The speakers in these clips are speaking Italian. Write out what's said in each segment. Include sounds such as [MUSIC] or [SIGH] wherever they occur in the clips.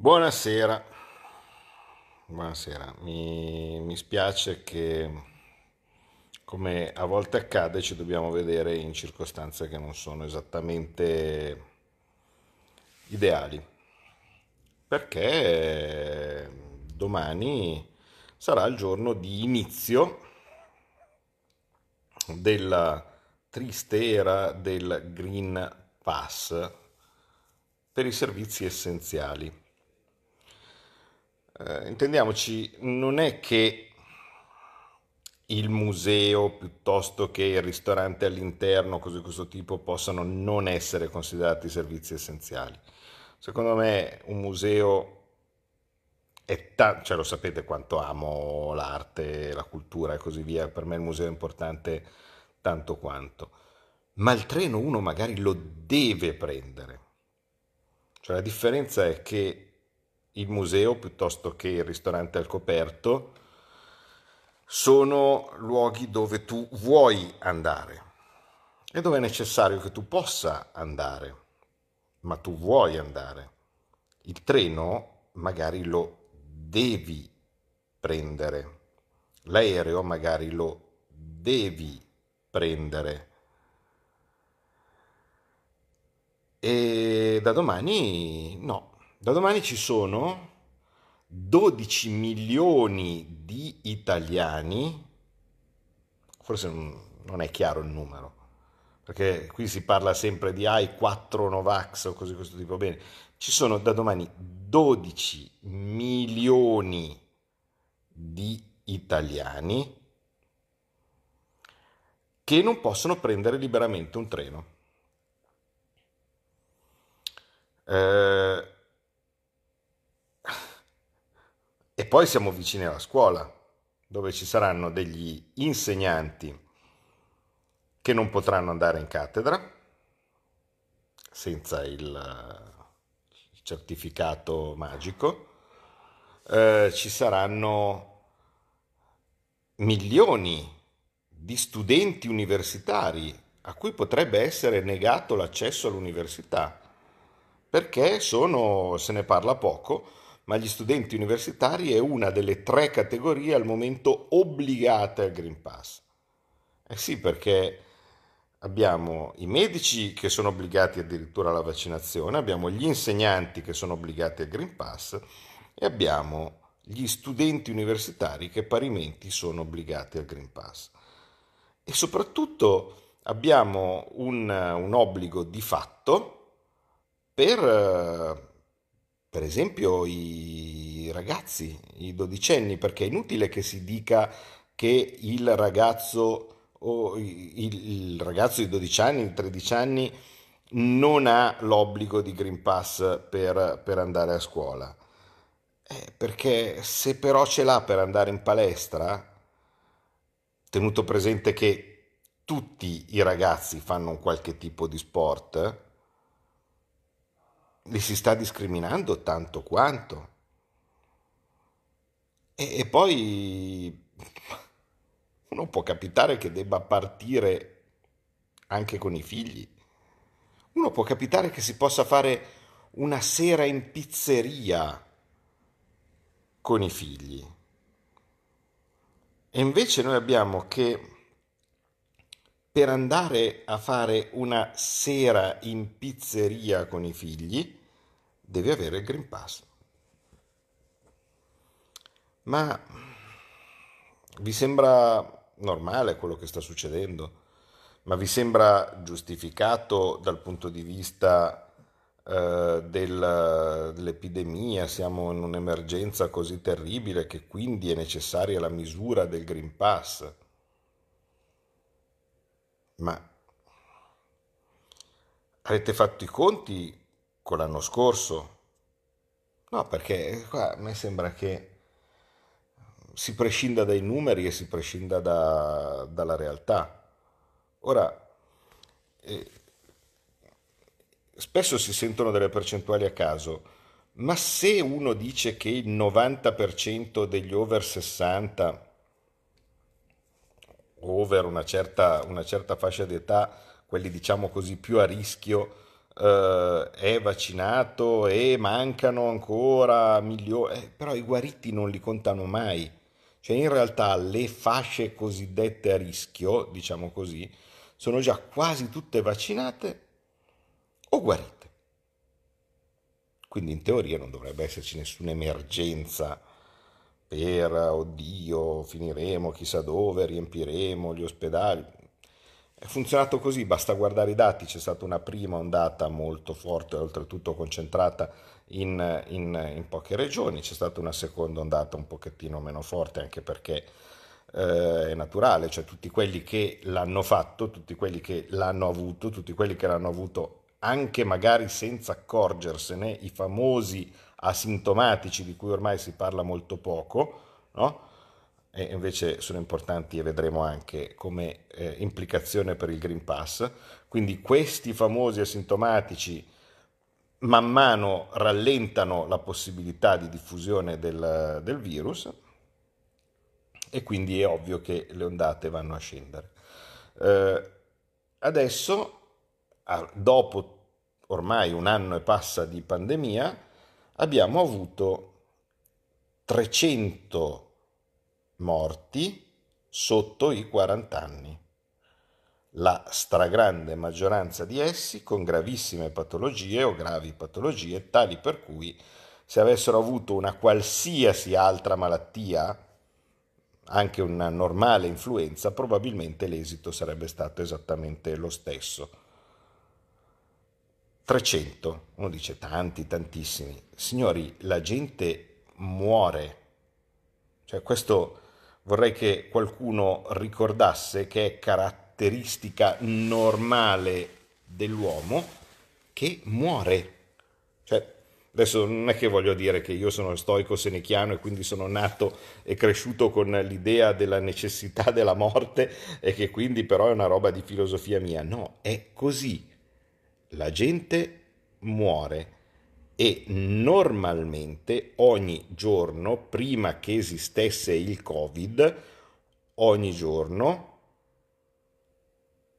Buonasera, buonasera. Mi, mi spiace che, come a volte accade, ci dobbiamo vedere in circostanze che non sono esattamente ideali, perché domani sarà il giorno di inizio della triste era del Green Pass per i servizi essenziali. Eh, intendiamoci, non è che il museo piuttosto che il ristorante all'interno, cose di questo tipo, possano non essere considerati servizi essenziali. Secondo me un museo è tanto, cioè lo sapete quanto amo l'arte, la cultura e così via, per me il museo è importante tanto quanto, ma il treno uno magari lo deve prendere. Cioè la differenza è che il museo piuttosto che il ristorante al coperto sono luoghi dove tu vuoi andare e dove è necessario che tu possa andare, ma tu vuoi andare. Il treno magari lo devi prendere, l'aereo magari lo devi prendere. E da domani no, da domani ci sono 12 milioni di italiani, forse non è chiaro il numero, perché qui si parla sempre di AI 4 Novax o cose di questo tipo. Bene, ci sono da domani 12 milioni di italiani che non possono prendere liberamente un treno. Eh, E poi siamo vicini alla scuola, dove ci saranno degli insegnanti che non potranno andare in cattedra senza il certificato magico. Eh, ci saranno milioni di studenti universitari a cui potrebbe essere negato l'accesso all'università perché sono, se ne parla poco, ma gli studenti universitari è una delle tre categorie al momento obbligate al Green Pass. Eh sì, perché abbiamo i medici che sono obbligati addirittura alla vaccinazione, abbiamo gli insegnanti che sono obbligati al Green Pass e abbiamo gli studenti universitari che parimenti sono obbligati al Green Pass. E soprattutto abbiamo un, un obbligo di fatto per per esempio i ragazzi, i dodicenni, perché è inutile che si dica che il ragazzo o il, il ragazzo di 12 anni, di 13 anni non ha l'obbligo di Green Pass per, per andare a scuola. Eh, perché se però ce l'ha per andare in palestra, tenuto presente che tutti i ragazzi fanno un qualche tipo di sport, li si sta discriminando tanto quanto. E, e poi uno può capitare che debba partire anche con i figli. Uno può capitare che si possa fare una sera in pizzeria con i figli. E invece noi abbiamo che per andare a fare una sera in pizzeria con i figli devi avere il Green Pass. Ma vi sembra normale quello che sta succedendo? Ma vi sembra giustificato dal punto di vista eh, del, dell'epidemia? Siamo in un'emergenza così terribile che quindi è necessaria la misura del Green Pass? Ma avete fatto i conti con l'anno scorso? No, perché qua a me sembra che si prescinda dai numeri e si prescinda da, dalla realtà. Ora, eh, spesso si sentono delle percentuali a caso, ma se uno dice che il 90% degli over 60, over una certa, una certa fascia d'età, quelli diciamo così più a rischio, eh, è vaccinato e mancano ancora milioni, eh, però i guariti non li contano mai. Cioè in realtà le fasce cosiddette a rischio, diciamo così, sono già quasi tutte vaccinate o guarite. Quindi in teoria non dovrebbe esserci nessuna emergenza per, oddio, finiremo chissà dove, riempiremo gli ospedali. È funzionato così, basta guardare i dati, c'è stata una prima ondata molto forte, oltretutto concentrata in, in, in poche regioni, c'è stata una seconda ondata un pochettino meno forte anche perché eh, è naturale, cioè tutti quelli che l'hanno fatto, tutti quelli che l'hanno avuto, tutti quelli che l'hanno avuto anche magari senza accorgersene, i famosi asintomatici di cui ormai si parla molto poco, no? e invece sono importanti e vedremo anche come eh, implicazione per il Green Pass. Quindi questi famosi asintomatici man mano rallentano la possibilità di diffusione del, del virus e quindi è ovvio che le ondate vanno a scendere. Eh, adesso, dopo ormai un anno e passa di pandemia, abbiamo avuto 300 morti sotto i 40 anni. La stragrande maggioranza di essi con gravissime patologie o gravi patologie, tali per cui se avessero avuto una qualsiasi altra malattia, anche una normale influenza, probabilmente l'esito sarebbe stato esattamente lo stesso. 300, uno dice tanti, tantissimi. Signori, la gente muore. Cioè questo vorrei che qualcuno ricordasse che è caratteristica normale dell'uomo che muore. Cioè, adesso non è che voglio dire che io sono stoico senechiano e quindi sono nato e cresciuto con l'idea della necessità della morte e che quindi però è una roba di filosofia mia. No, è così. La gente muore e normalmente ogni giorno, prima che esistesse il Covid, ogni giorno,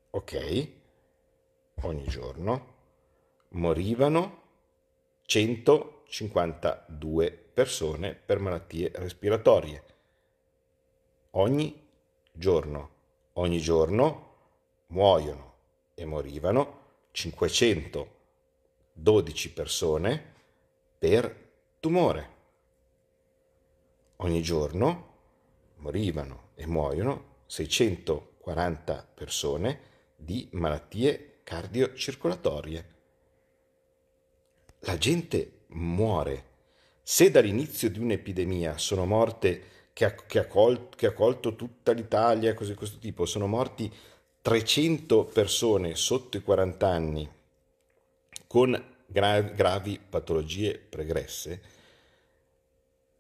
ok, ogni giorno morivano 152 persone per malattie respiratorie. Ogni giorno, ogni giorno muoiono e morivano 512 persone per tumore. Ogni giorno morivano e muoiono 640 persone di malattie cardiocircolatorie. La gente muore. Se dall'inizio di un'epidemia sono morte che ha, che ha, colto, che ha colto tutta l'Italia, cose di questo tipo, sono morti 300 persone sotto i 40 anni con gra- gravi patologie pregresse,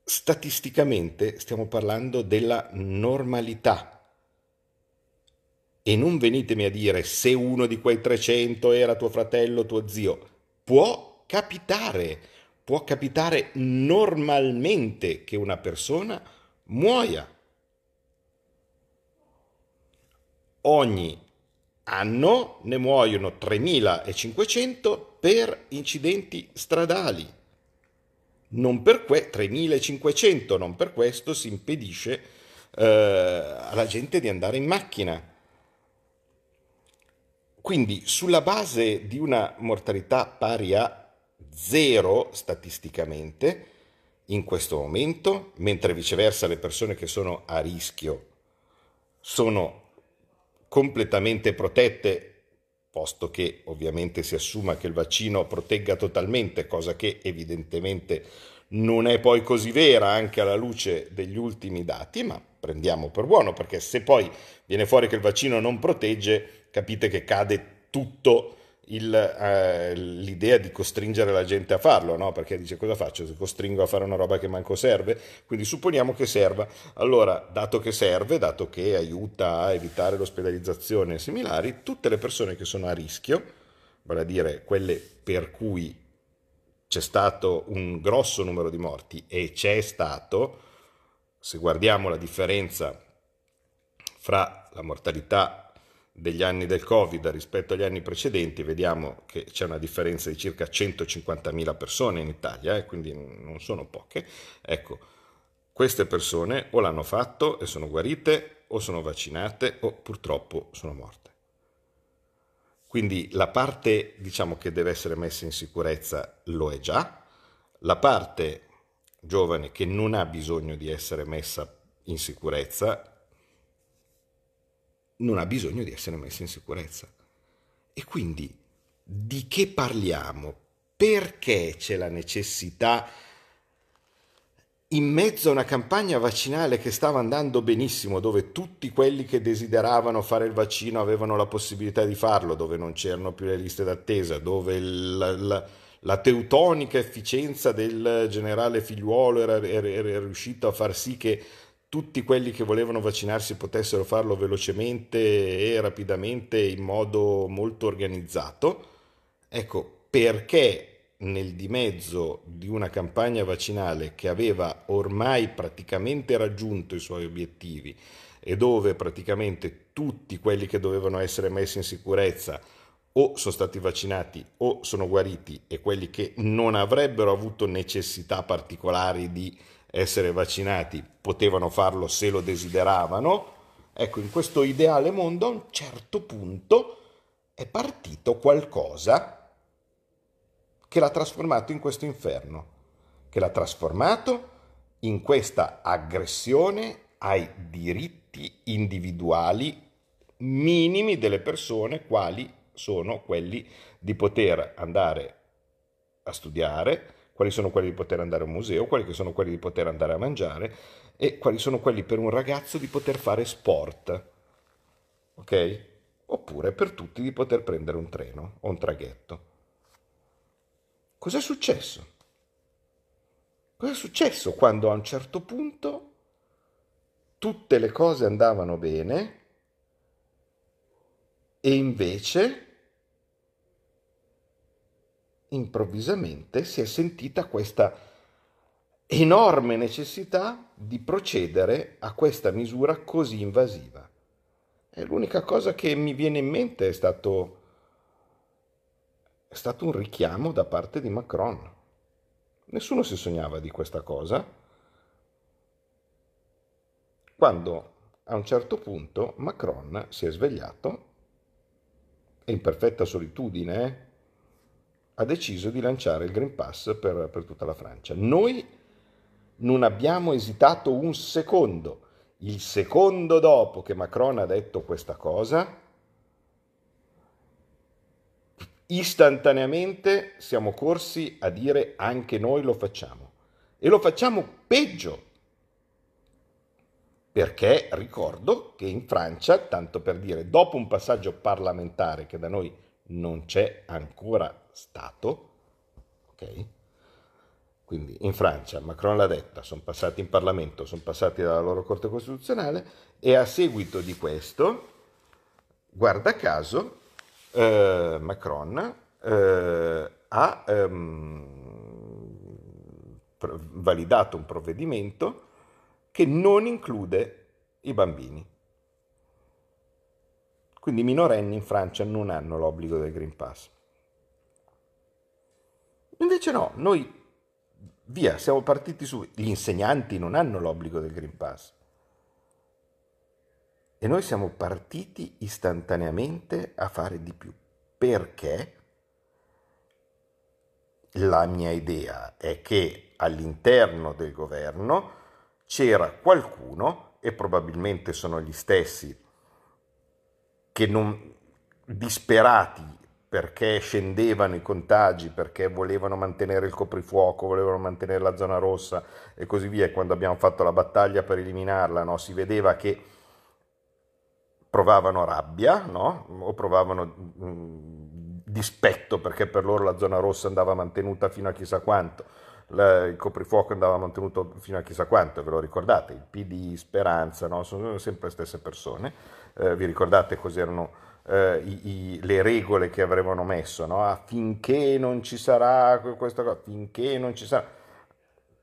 statisticamente stiamo parlando della normalità. E non venitemi a dire se uno di quei 300 era tuo fratello, tuo zio. Può capitare, può capitare normalmente che una persona muoia. Ogni anno ne muoiono 3.500 per incidenti stradali. Non per que- 3.500, non per questo si impedisce eh, alla gente di andare in macchina. Quindi sulla base di una mortalità pari a zero statisticamente, in questo momento, mentre viceversa le persone che sono a rischio sono completamente protette posto che ovviamente si assuma che il vaccino protegga totalmente, cosa che evidentemente non è poi così vera anche alla luce degli ultimi dati, ma prendiamo per buono, perché se poi viene fuori che il vaccino non protegge, capite che cade tutto il, eh, l'idea di costringere la gente a farlo, no? perché dice cosa faccio se costringo a fare una roba che manco serve? Quindi supponiamo che serva. Allora, dato che serve, dato che aiuta a evitare l'ospedalizzazione e similari, tutte le persone che sono a rischio, vale a dire quelle per cui c'è stato un grosso numero di morti e c'è stato, se guardiamo la differenza fra la mortalità degli anni del Covid rispetto agli anni precedenti, vediamo che c'è una differenza di circa 150.000 persone in Italia, eh, quindi non sono poche. Ecco, queste persone o l'hanno fatto e sono guarite, o sono vaccinate, o purtroppo sono morte. Quindi la parte, diciamo, che deve essere messa in sicurezza lo è già, la parte giovane che non ha bisogno di essere messa in sicurezza non ha bisogno di essere messa in sicurezza. E quindi di che parliamo? Perché c'è la necessità in mezzo a una campagna vaccinale che stava andando benissimo, dove tutti quelli che desideravano fare il vaccino avevano la possibilità di farlo, dove non c'erano più le liste d'attesa, dove la, la, la teutonica efficienza del generale figliuolo era, era, era riuscito a far sì che tutti quelli che volevano vaccinarsi potessero farlo velocemente e rapidamente in modo molto organizzato. Ecco, perché nel dimezzo di una campagna vaccinale che aveva ormai praticamente raggiunto i suoi obiettivi e dove praticamente tutti quelli che dovevano essere messi in sicurezza o sono stati vaccinati o sono guariti e quelli che non avrebbero avuto necessità particolari di essere vaccinati potevano farlo se lo desideravano. Ecco, in questo ideale mondo a un certo punto è partito qualcosa che l'ha trasformato in questo inferno, che l'ha trasformato in questa aggressione ai diritti individuali minimi delle persone, quali sono quelli di poter andare a studiare, quali sono quelli di poter andare a un museo, quali sono quelli di poter andare a mangiare e quali sono quelli per un ragazzo di poter fare sport. Ok? Oppure per tutti di poter prendere un treno o un traghetto. Cos'è successo? Cos'è successo quando a un certo punto tutte le cose andavano bene e invece improvvisamente si è sentita questa enorme necessità di procedere a questa misura così invasiva. E l'unica cosa che mi viene in mente è stato è stato un richiamo da parte di Macron. Nessuno si sognava di questa cosa, quando a un certo punto Macron si è svegliato e in perfetta solitudine eh, ha deciso di lanciare il Green Pass per, per tutta la Francia. Noi non abbiamo esitato un secondo. Il secondo dopo che Macron ha detto questa cosa, istantaneamente siamo corsi a dire anche noi lo facciamo. E lo facciamo peggio. Perché ricordo che in Francia, tanto per dire, dopo un passaggio parlamentare che da noi non c'è ancora stato, ok? Quindi in Francia Macron l'ha detta, sono passati in Parlamento, sono passati dalla loro Corte Costituzionale e a seguito di questo, guarda caso, eh, Macron eh, ha ehm, validato un provvedimento che non include i bambini. Quindi i minorenni in Francia non hanno l'obbligo del Green Pass. Invece no, noi via, siamo partiti su... Gli insegnanti non hanno l'obbligo del Green Pass. E noi siamo partiti istantaneamente a fare di più. Perché? La mia idea è che all'interno del governo c'era qualcuno, e probabilmente sono gli stessi, che non disperati perché scendevano i contagi, perché volevano mantenere il coprifuoco, volevano mantenere la zona rossa e così via. Quando abbiamo fatto la battaglia per eliminarla, no, si vedeva che provavano rabbia no? o provavano mm, dispetto perché per loro la zona rossa andava mantenuta fino a chissà quanto, il coprifuoco andava mantenuto fino a chissà quanto, ve lo ricordate? Il PD, Speranza, no? sono sempre le stesse persone, eh, vi ricordate cos'erano eh, i, i, le regole che avevano messo, no? affinché non ci sarà questa cosa, finché non ci sarà,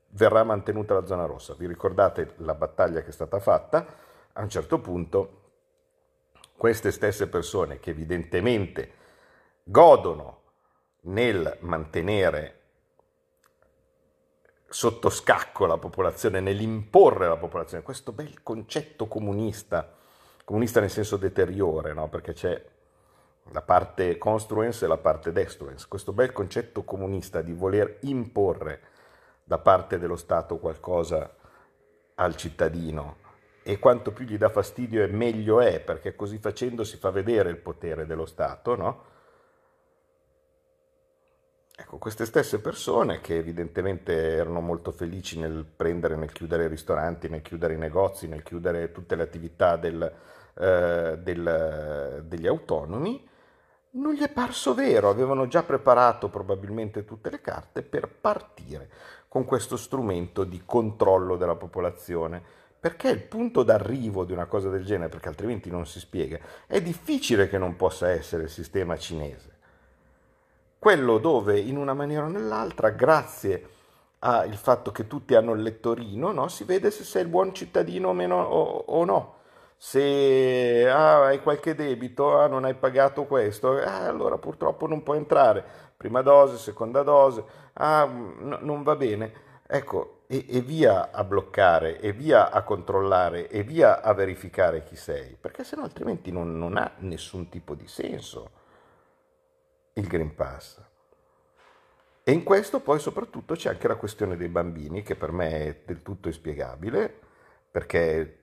verrà mantenuta la zona rossa. Vi ricordate la battaglia che è stata fatta? A un certo punto queste stesse persone che evidentemente godono nel mantenere sotto scacco la popolazione, nell'imporre la popolazione, questo bel concetto comunista, comunista nel senso deteriore, no? perché c'è la parte construence e la parte destruence, questo bel concetto comunista di voler imporre da parte dello Stato qualcosa al cittadino e quanto più gli dà fastidio e meglio è, perché così facendo si fa vedere il potere dello Stato, no? Ecco, queste stesse persone che evidentemente erano molto felici nel prendere, nel chiudere i ristoranti, nel chiudere i negozi, nel chiudere tutte le attività del, eh, del, degli autonomi, non gli è parso vero, avevano già preparato probabilmente tutte le carte per partire con questo strumento di controllo della popolazione. Perché il punto d'arrivo di una cosa del genere, perché altrimenti non si spiega, è difficile che non possa essere il sistema cinese quello dove in una maniera o nell'altra, grazie al fatto che tutti hanno il lettorino, no? si vede se sei il buon cittadino o, meno, o, o no. Se ah, hai qualche debito, ah, non hai pagato questo, ah, allora purtroppo non puoi entrare. Prima dose, seconda dose, ah, no, non va bene. Ecco, e, e, via a bloccare, e via a controllare, e via a verificare chi sei, perché sennò altrimenti non, non ha nessun tipo di senso il Green Pass. E in questo poi soprattutto c'è anche la questione dei bambini, che per me è del tutto inspiegabile, perché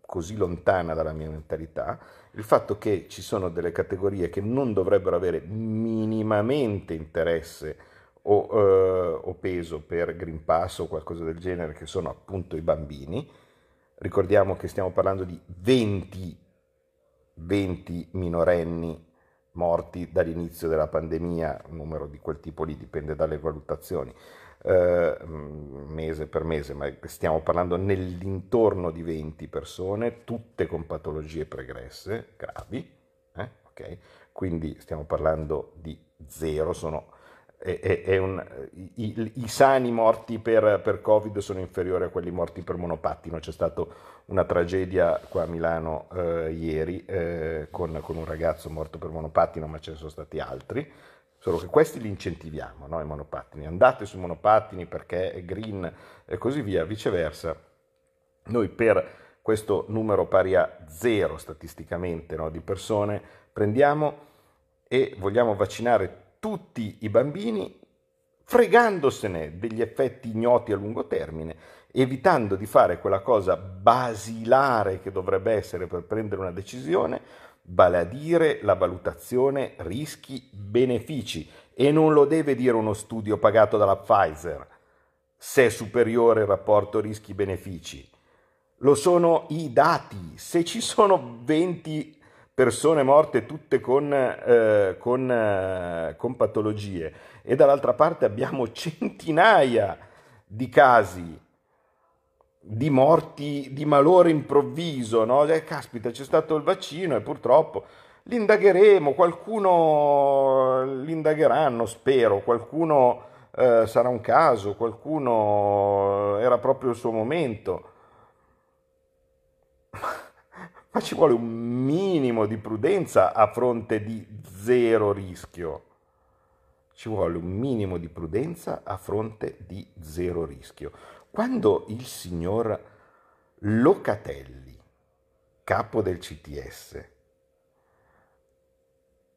così lontana dalla mia mentalità, il fatto che ci sono delle categorie che non dovrebbero avere minimamente interesse o, eh, o peso per Green Pass o qualcosa del genere, che sono appunto i bambini. Ricordiamo che stiamo parlando di 20, 20 minorenni morti dall'inizio della pandemia, un numero di quel tipo lì dipende dalle valutazioni, eh, mese per mese, ma stiamo parlando nell'intorno di 20 persone, tutte con patologie pregresse gravi, eh? okay? quindi stiamo parlando di zero, sono è, è un, i, i, sani morti per, per, Covid sono inferiori a quelli morti per monopattino. C'è stata una tragedia qua a Milano eh, ieri eh, con, con, un ragazzo morto per monopattino, ma ce ne sono stati altri. Solo che questi li incentiviamo, no? i monopattini. Andate sui monopattini perché è green e così via. Viceversa, noi per questo numero pari a zero statisticamente no? di persone prendiamo e vogliamo vaccinare tutti i bambini fregandosene degli effetti ignoti a lungo termine, evitando di fare quella cosa basilare che dovrebbe essere per prendere una decisione, vale a dire la valutazione rischi-benefici. E non lo deve dire uno studio pagato dalla Pfizer se è superiore il rapporto rischi-benefici. Lo sono i dati. Se ci sono 20 persone morte tutte con, eh, con, eh, con patologie e dall'altra parte abbiamo [LAUGHS] centinaia di casi di morti di malore improvviso, no? Eh, caspita, c'è stato il vaccino e purtroppo l'indagheremo, qualcuno l'indagheranno, spero, qualcuno eh, sarà un caso, qualcuno era proprio il suo momento [LAUGHS] ma ci vuole un minimo di prudenza a fronte di zero rischio. Ci vuole un minimo di prudenza a fronte di zero rischio. Quando il signor Locatelli, capo del CTS,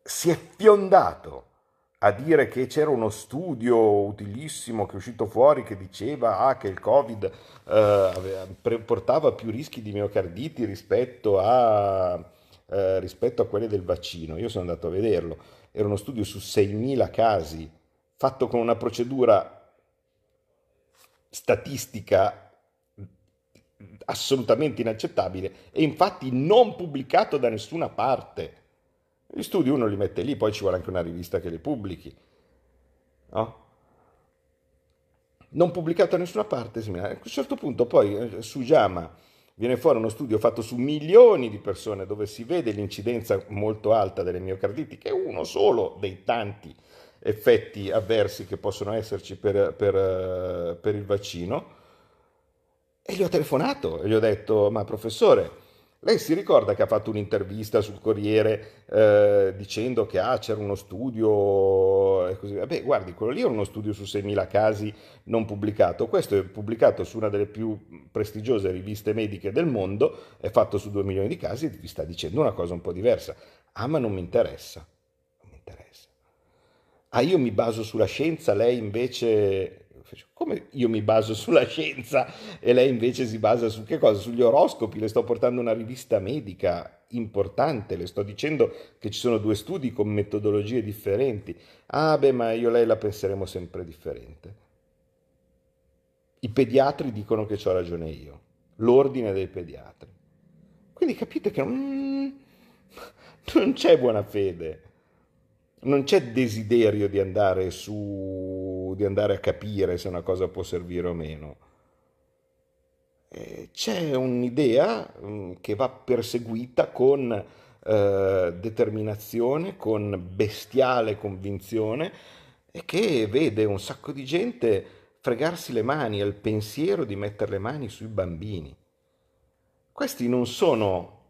si è fiondato a dire che c'era uno studio utilissimo che è uscito fuori che diceva ah, che il Covid eh, portava più rischi di miocarditi rispetto a, eh, rispetto a quelli del vaccino. Io sono andato a vederlo, era uno studio su 6.000 casi, fatto con una procedura statistica assolutamente inaccettabile e infatti non pubblicato da nessuna parte. Gli studi uno li mette lì, poi ci vuole anche una rivista che li pubblichi. No? Non pubblicato da nessuna parte, a un certo punto poi eh, su JAMA viene fuori uno studio fatto su milioni di persone dove si vede l'incidenza molto alta delle miocarditi, che è uno solo dei tanti effetti avversi che possono esserci per, per, eh, per il vaccino. E gli ho telefonato e gli ho detto, ma professore, Lei si ricorda che ha fatto un'intervista sul Corriere eh, dicendo che ah, c'era uno studio e così via. Beh, guardi, quello lì è uno studio su 6.000 casi non pubblicato. Questo è pubblicato su una delle più prestigiose riviste mediche del mondo, è fatto su 2 milioni di casi e vi sta dicendo una cosa un po' diversa. Ah, ma non mi interessa. Ah, io mi baso sulla scienza, lei invece come io mi baso sulla scienza e lei invece si basa su che cosa? Sugli oroscopi, le sto portando una rivista medica importante, le sto dicendo che ci sono due studi con metodologie differenti. Ah beh, ma io e lei la penseremo sempre differente. I pediatri dicono che ho ragione io, l'ordine dei pediatri. Quindi capite che mm, non c'è buona fede non c'è desiderio di andare su, di andare a capire se una cosa può servire o meno. Eh, c'è un'idea mm, che va perseguita con eh, determinazione, con bestiale convinzione e che vede un sacco di gente fregarsi le mani al pensiero di mettere le mani sui bambini. Questi non sono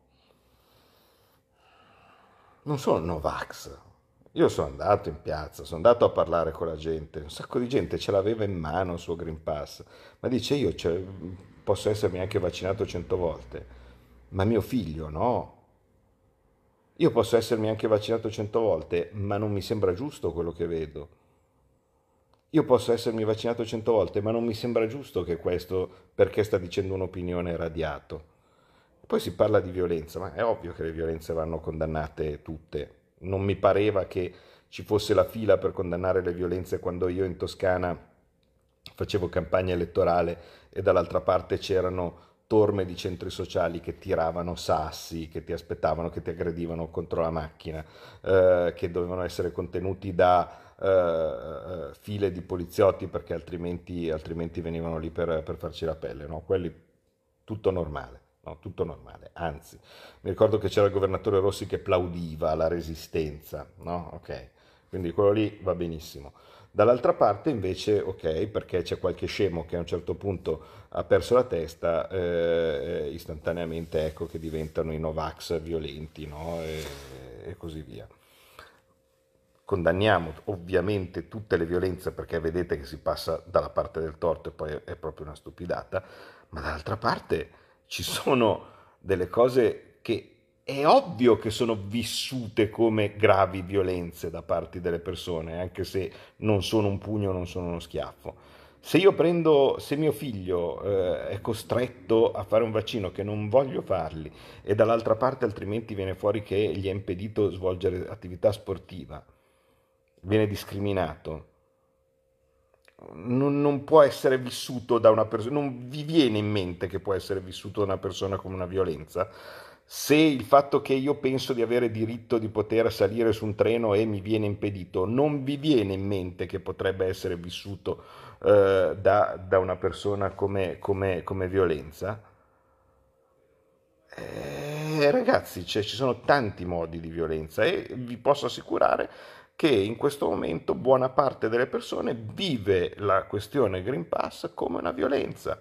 non sono Novax, io sono andato in piazza, sono andato a parlare con la gente, un sacco di gente ce l'aveva in mano il suo Green Pass, ma dice io posso essermi anche vaccinato cento volte, ma mio figlio no. Io posso essermi anche vaccinato cento volte, ma non mi sembra giusto quello che vedo. Io posso essermi vaccinato cento volte, ma non mi sembra giusto che questo, perché sta dicendo un'opinione, radiato. Poi si parla di violenza, ma è ovvio che le violenze vanno condannate tutte, non mi pareva che ci fosse la fila per condannare le violenze quando io in Toscana facevo campagna elettorale e dall'altra parte c'erano torme di centri sociali che tiravano sassi, che ti aspettavano, che ti aggredivano contro la macchina, eh, che dovevano essere contenuti da eh, eh file di poliziotti perché altrimenti, altrimenti venivano lì per, per farci la pelle. No? Quelli tutto normale. No, tutto normale, anzi, mi ricordo che c'era il governatore Rossi che plaudiva alla resistenza, no? Ok, quindi quello lì va benissimo. Dall'altra parte invece, ok, perché c'è qualche scemo che a un certo punto ha perso la testa, eh, istantaneamente ecco che diventano i Novax violenti, no? E, e così via. Condanniamo ovviamente tutte le violenze perché vedete che si passa dalla parte del torto e poi è proprio una stupidata, ma dall'altra parte ci sono delle cose che è ovvio che sono vissute come gravi violenze da parte delle persone, anche se non sono un pugno, non sono uno schiaffo. Se io prendo, se mio figlio eh, è costretto a fare un vaccino che non voglio fargli e dall'altra parte altrimenti viene fuori che gli è impedito svolgere attività sportiva, viene discriminato, non, non, può essere vissuto da una persona, non vi viene in mente che può essere vissuto da una persona come una violenza. Se il fatto che io penso di avere diritto di poter salire su un treno e mi viene impedito, non vi viene in mente che potrebbe essere vissuto eh, da, da, una persona come, come, come violenza, eh, ragazzi, cioè, ci sono tanti modi di violenza e vi posso assicurare che in questo momento buona parte delle persone vive la questione Green Pass come una violenza.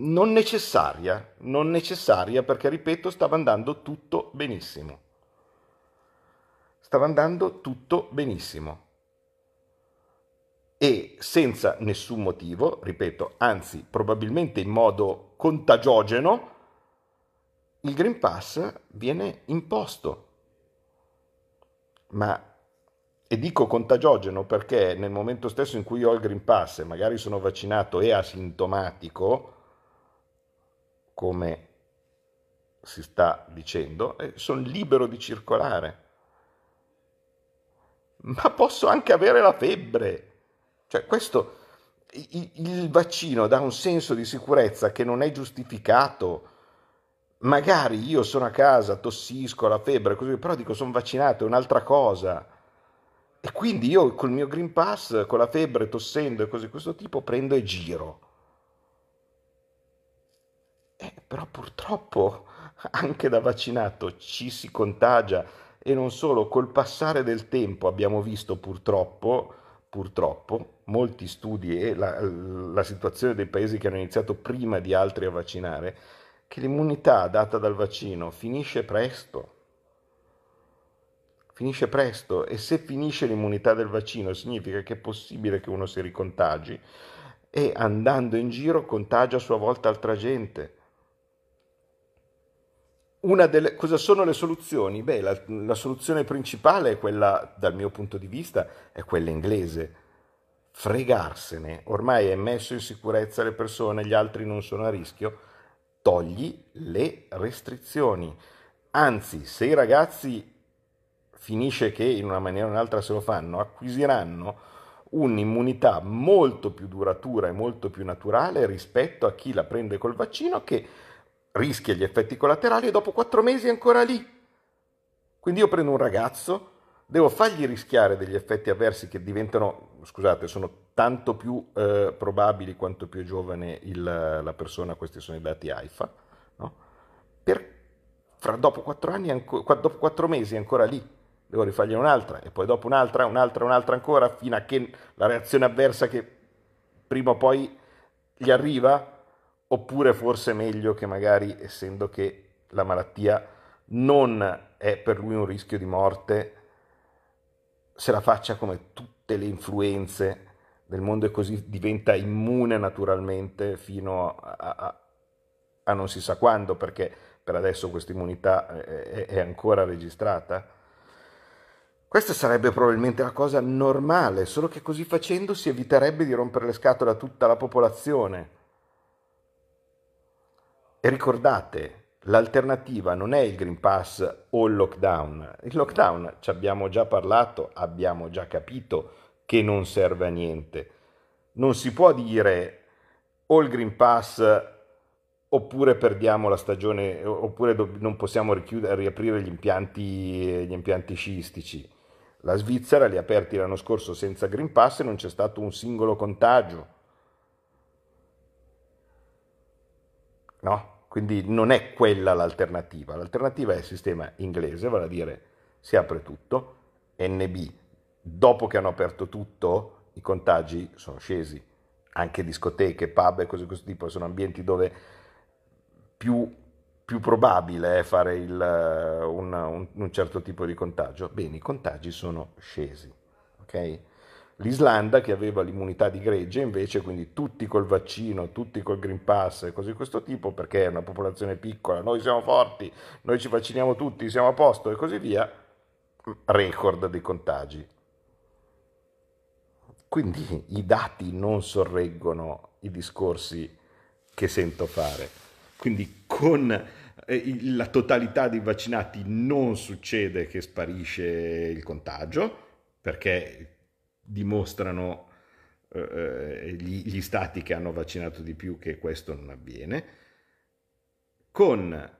Non necessaria, non necessaria perché, ripeto, stava andando tutto benissimo. Stava andando tutto benissimo. E senza nessun motivo, ripeto, anzi probabilmente in modo contagiogeno, il Green Pass viene imposto. Ma, e dico contagiogeno perché nel momento stesso in cui ho il Green Pass e magari sono vaccinato e asintomatico, come si sta dicendo, sono libero di circolare. Ma posso anche avere la febbre. Cioè, questo, il, il vaccino dà un senso di sicurezza che non è giustificato magari io sono a casa, tossisco, la febbre, così, però dico sono vaccinato, è un'altra cosa. E quindi io col mio Green Pass, con la febbre, tossendo e cose di questo tipo, prendo e giro. Eh, però purtroppo [LAUGHS] anche da vaccinato ci si contagia e non solo, col passare del tempo abbiamo visto purtroppo purtroppo, molti studi e la, la situazione dei paesi che hanno iniziato prima di altri a vaccinare, che l'immunità data dal vaccino finisce presto. Finisce presto e se finisce l'immunità del vaccino significa che è possibile che uno si ricontagi e andando in giro contagia a sua volta altra gente. Una delle, cosa sono le soluzioni? Beh, la, la soluzione principale è quella, dal mio punto di vista, è quella inglese. Fregarsene, ormai è messo in sicurezza le persone, gli altri non sono a rischio, togli le restrizioni. Anzi, se i ragazzi finisce che in una maniera o un'altra se lo fanno, acquisiranno un'immunità molto più duratura e molto più naturale rispetto a chi la prende col vaccino che rischia gli effetti collaterali e dopo quattro mesi è ancora lì. Quindi io prendo un ragazzo, devo fargli rischiare degli effetti avversi che diventano, scusate, sono tanto più eh, probabili quanto più giovane il, la persona, questi sono i dati AIFA, no? per, fra, dopo, quattro anni, dopo quattro mesi è ancora lì, devo rifargli un'altra e poi dopo un'altra, un'altra, un'altra ancora, fino a che la reazione avversa che prima o poi gli arriva oppure forse è meglio che magari, essendo che la malattia non è per lui un rischio di morte, se la faccia come tutte le influenze del mondo e così diventa immune naturalmente fino a, a, a non si sa quando, perché per adesso questa immunità è, è ancora registrata. Questa sarebbe probabilmente la cosa normale, solo che così facendo si eviterebbe di rompere le scatole a tutta la popolazione e ricordate, l'alternativa non è il Green Pass o il lockdown. Il lockdown ci abbiamo già parlato, abbiamo già capito che non serve a niente. Non si può dire o il Green Pass oppure perdiamo la stagione, oppure non possiamo riaprire gli impianti, gli impianti sciistici. La Svizzera li ha aperti l'anno scorso senza Green Pass e non c'è stato un singolo contagio. No? Quindi non è quella l'alternativa. L'alternativa è il sistema inglese, vale a dire si apre tutto, NB. Dopo che hanno aperto tutto, i contagi sono scesi. Anche discoteche, pub e cose di questo tipo sono ambienti dove più, più probabile è fare il, un, un, un certo tipo di contagio. Bene, i contagi sono scesi. Okay? L'Islanda, che aveva l'immunità di gregge, invece, quindi tutti col vaccino, tutti col Green Pass e cose di questo tipo, perché è una popolazione piccola, noi siamo forti, noi ci vacciniamo tutti, siamo a posto e così via, record di contagi. Quindi [LAUGHS] i dati non sorreggono i discorsi che sento fare. Quindi con eh, la totalità dei vaccinati non succede che sparisce il contagio, perché dimostrano eh, eh, gli, gli stati che hanno vaccinato di più che questo non avviene, con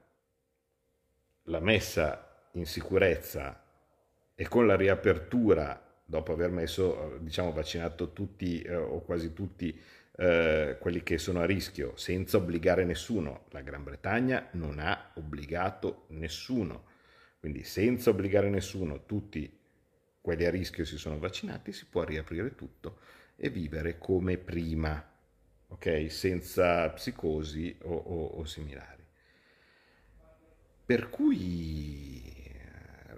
la messa in sicurezza e con la riapertura dopo aver messo, diciamo, vaccinato tutti eh, o quasi tutti eh, quelli che sono a rischio, senza obbligare nessuno. La Gran Bretagna non ha obbligato nessuno, quindi senza obbligare nessuno, tutti quelli a rischio si sono vaccinati, si può riaprire tutto e vivere come prima, ok? Senza psicosi o, o, o similari. Per cui,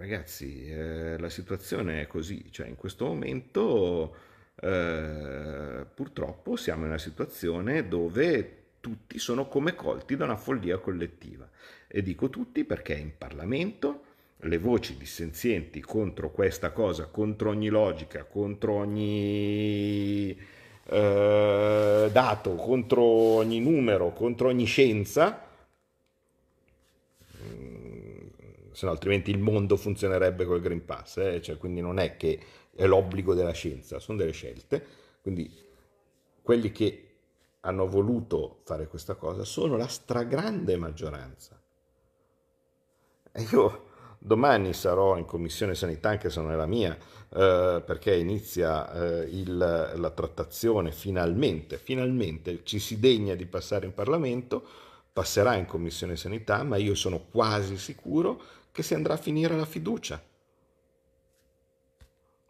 ragazzi, eh, la situazione è così, cioè in questo momento eh, purtroppo siamo in una situazione dove tutti sono come colti da una follia collettiva. E dico tutti perché in Parlamento le voci dissenzienti contro questa cosa, contro ogni logica, contro ogni eh, dato, contro ogni numero, contro ogni scienza, mm, se no altrimenti il mondo funzionerebbe col Green Pass, eh? cioè, quindi non è che è l'obbligo della scienza, sono delle scelte, quindi quelli che hanno voluto fare questa cosa sono la stragrande maggioranza. E io Domani sarò in commissione sanità, anche se non è la mia, eh, perché inizia eh, il, la trattazione finalmente, finalmente ci si degna di passare in Parlamento, passerà in commissione sanità, ma io sono quasi sicuro che si andrà a finire la fiducia.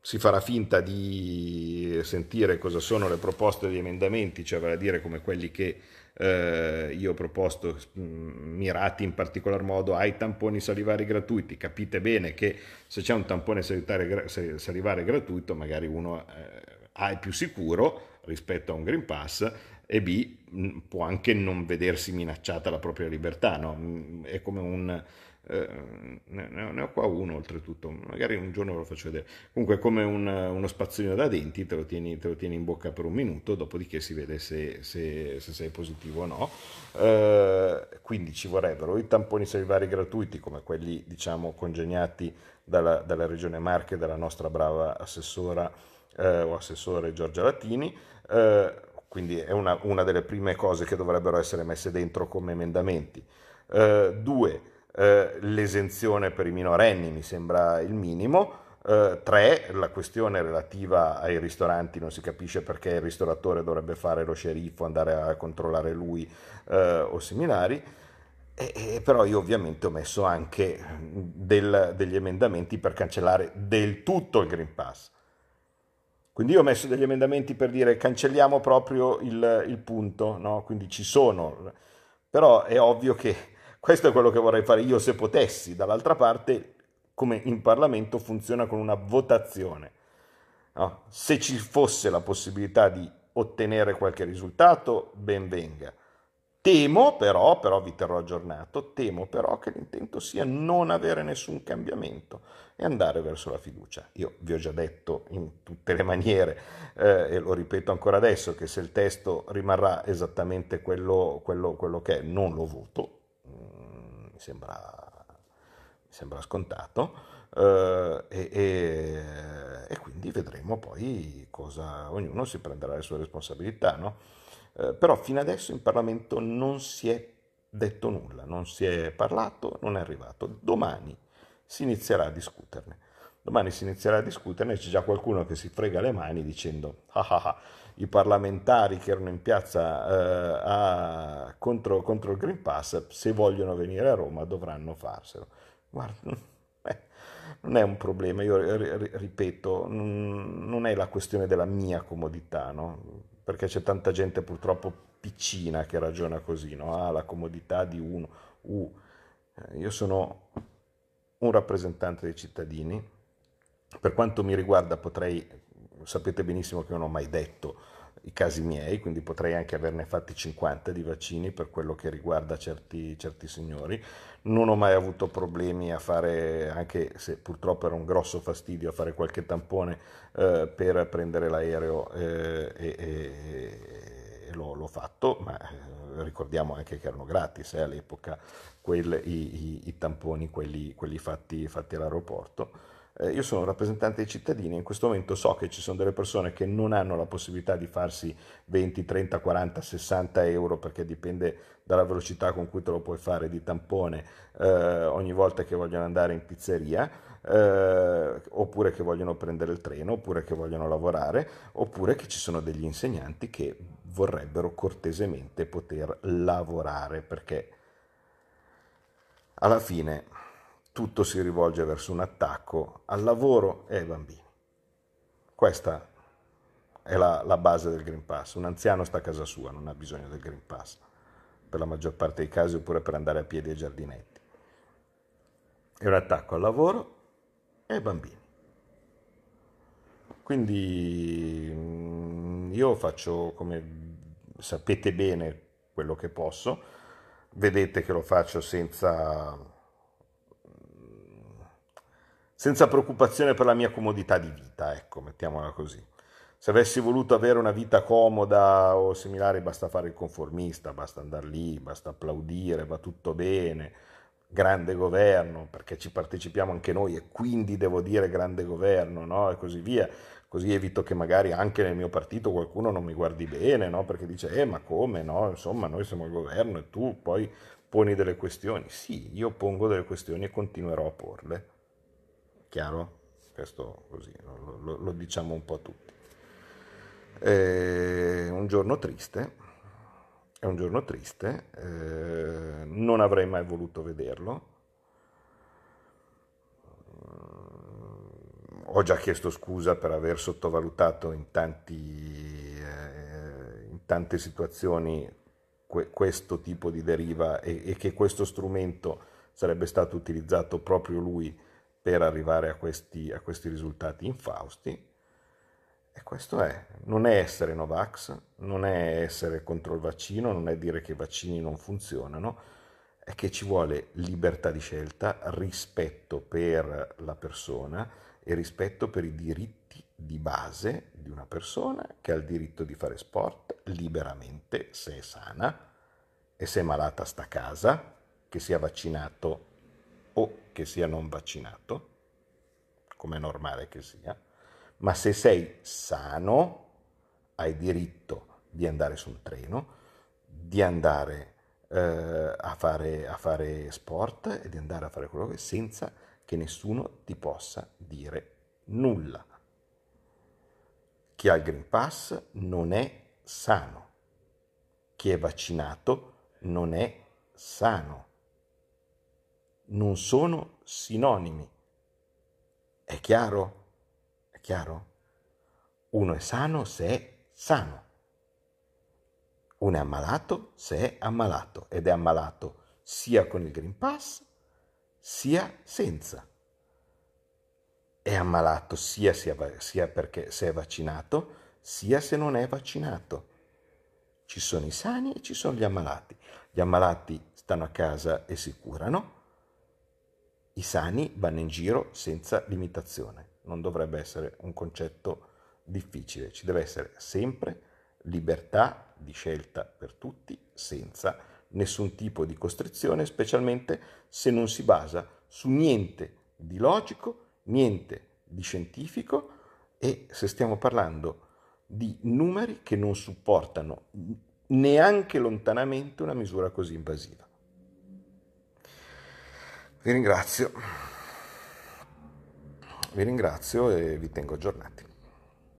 si farà finta di sentire cosa sono le proposte di emendamenti, cioè vale a dire come quelli che eh, io ho proposto, mm, mirati in particolar modo ai tamponi salivari gratuiti. Capite bene che se c'è un tampone salivare gratuito, magari uno eh, A è più sicuro rispetto a un Green Pass e B mm, può anche non vedersi minacciata la propria libertà, no? Mm, è come un eh, ne, ho qua uno oltretutto, magari un giorno ve lo faccio vedere. Comunque come un, uno spazzolino da denti, te lo, tieni, te lo, tieni, in bocca per un minuto, dopodiché si vede se, se, se sei positivo o no. Eh, quindi ci vorrebbero i tamponi salivari gratuiti come quelli diciamo congegnati dalla, dalla regione Marche, dalla nostra brava assessora eh, o assessore Giorgia Latini. Eh, quindi è una, una, delle prime cose che dovrebbero essere messe dentro come emendamenti. Uh, due, eh, l'esenzione per i minorenni mi sembra il minimo. Uh, tre, la questione relativa ai ristoranti, non si capisce perché il ristoratore dovrebbe fare lo sceriffo, andare a controllare lui uh, o similari. E, e, però io ovviamente ho messo anche del, degli emendamenti per cancellare del tutto il Green Pass. Quindi io ho messo degli emendamenti per dire cancelliamo proprio il, il punto, no? quindi ci sono, però è ovvio che questo è quello che vorrei fare io se potessi. Dall'altra parte, come in Parlamento, funziona con una votazione. No? Se ci fosse la possibilità di ottenere qualche risultato, ben venga. Temo però, però vi terrò aggiornato, temo però che l'intento sia non avere nessun cambiamento e andare verso la fiducia. Io vi ho già detto in tutte le maniere, eh, e lo ripeto ancora adesso, che se il testo rimarrà esattamente quello, quello, quello che è, non lo voto, sembra, mi sembra scontato. Uh, e, e, e, quindi vedremo poi cosa ognuno si prenderà le sue responsabilità. No? Uh, però fino adesso in Parlamento non si è detto nulla, non si è parlato, non è arrivato. Domani si inizierà a discuterne. Domani si inizierà a discuterne e c'è già qualcuno che si frega le mani dicendo ah ah ah i parlamentari che erano in piazza eh, a, contro, contro, il Green Pass, se vogliono venire a Roma dovranno farselo. Guarda, [LAUGHS] eh, non è un problema, io ripeto, non è la questione della mia comodità, no? perché c'è tanta gente purtroppo piccina che ragiona così, no? ah, la comodità di uno. Uh, io sono un rappresentante dei cittadini, per quanto mi riguarda potrei sapete benissimo che non ho mai detto i casi miei, quindi potrei anche averne fatti 50 di vaccini per quello che riguarda certi, certi signori. Non ho mai avuto problemi a fare, anche se purtroppo era un grosso fastidio, a fare qualche tampone eh, per prendere l'aereo eh, e, e, e l'ho, l'ho, fatto, ma eh, ricordiamo anche che erano gratis eh, all'epoca quel, i, i, i, tamponi, quelli, quelli fatti, fatti all'aeroporto eh, io sono un rappresentante dei cittadini, in questo momento so che ci sono delle persone che non hanno la possibilità di farsi 20, 30, 40, 60 euro perché dipende dalla velocità con cui te lo puoi fare di tampone eh, ogni volta che vogliono andare in pizzeria, eh, oppure che vogliono prendere il treno, oppure che vogliono lavorare, oppure che ci sono degli insegnanti che vorrebbero cortesemente poter lavorare perché alla fine tutto si rivolge verso un attacco al lavoro e ai bambini. Questa è la, la, base del Green Pass. Un anziano sta a casa sua, non ha bisogno del Green Pass, per la maggior parte dei casi, oppure per andare a piedi ai giardinetti. È un attacco al lavoro e ai bambini. Quindi mm, io faccio, come sapete bene, quello che posso. Vedete che lo faccio senza senza preoccupazione per la mia comodità di vita, ecco, mettiamola così. Se avessi voluto avere una vita comoda o similare, basta fare il conformista, basta andare lì, basta applaudire, va tutto bene, grande governo, perché ci partecipiamo anche noi e quindi devo dire grande governo, no? E così via. Così evito che magari anche nel mio partito qualcuno non mi guardi bene, no? Perché dice, eh, ma come, no? Insomma, noi siamo il governo e tu poi poni delle questioni. Sì, io pongo delle questioni e continuerò a porle. Chiaro? Questo così, lo, lo, lo diciamo un po' a tutti. È un giorno triste, è un giorno triste, eh, non avrei mai voluto vederlo. ho già chiesto scusa per aver sottovalutato in, tanti, eh, in tante situazioni que- questo tipo di deriva e-, e che questo strumento sarebbe stato utilizzato proprio lui per arrivare a questi, a questi risultati infausti. E questo è, non è essere Novax, non è essere contro il vaccino, non è dire che i vaccini non funzionano, è che ci vuole libertà di scelta, rispetto per la persona e rispetto per i diritti di base di una persona che ha il diritto di fare sport liberamente se è sana e se è malata sta a casa, che sia vaccinato o che sia non vaccinato, come è normale che sia, ma se sei sano hai diritto di andare sul treno, di andare eh, a, fare, a fare sport e di andare a fare quello che senza che nessuno ti possa dire nulla. Chi ha il Green Pass non è sano. Chi è vaccinato non è sano. Non sono sinonimi. È chiaro? È chiaro? Uno è sano se è sano. Uno è ammalato se è ammalato ed è ammalato sia con il Green Pass sia senza. È ammalato sia, sia, sia perché se è vaccinato sia se non è vaccinato. Ci sono i sani e ci sono gli ammalati. Gli ammalati stanno a casa e si curano, i sani vanno in giro senza limitazione. Non dovrebbe essere un concetto difficile, ci deve essere sempre libertà di scelta per tutti senza nessun tipo di costrizione, specialmente se non si basa su niente di logico, niente di scientifico e se stiamo parlando di numeri che non supportano neanche lontanamente una misura così invasiva. Vi ringrazio, vi ringrazio e vi tengo aggiornati.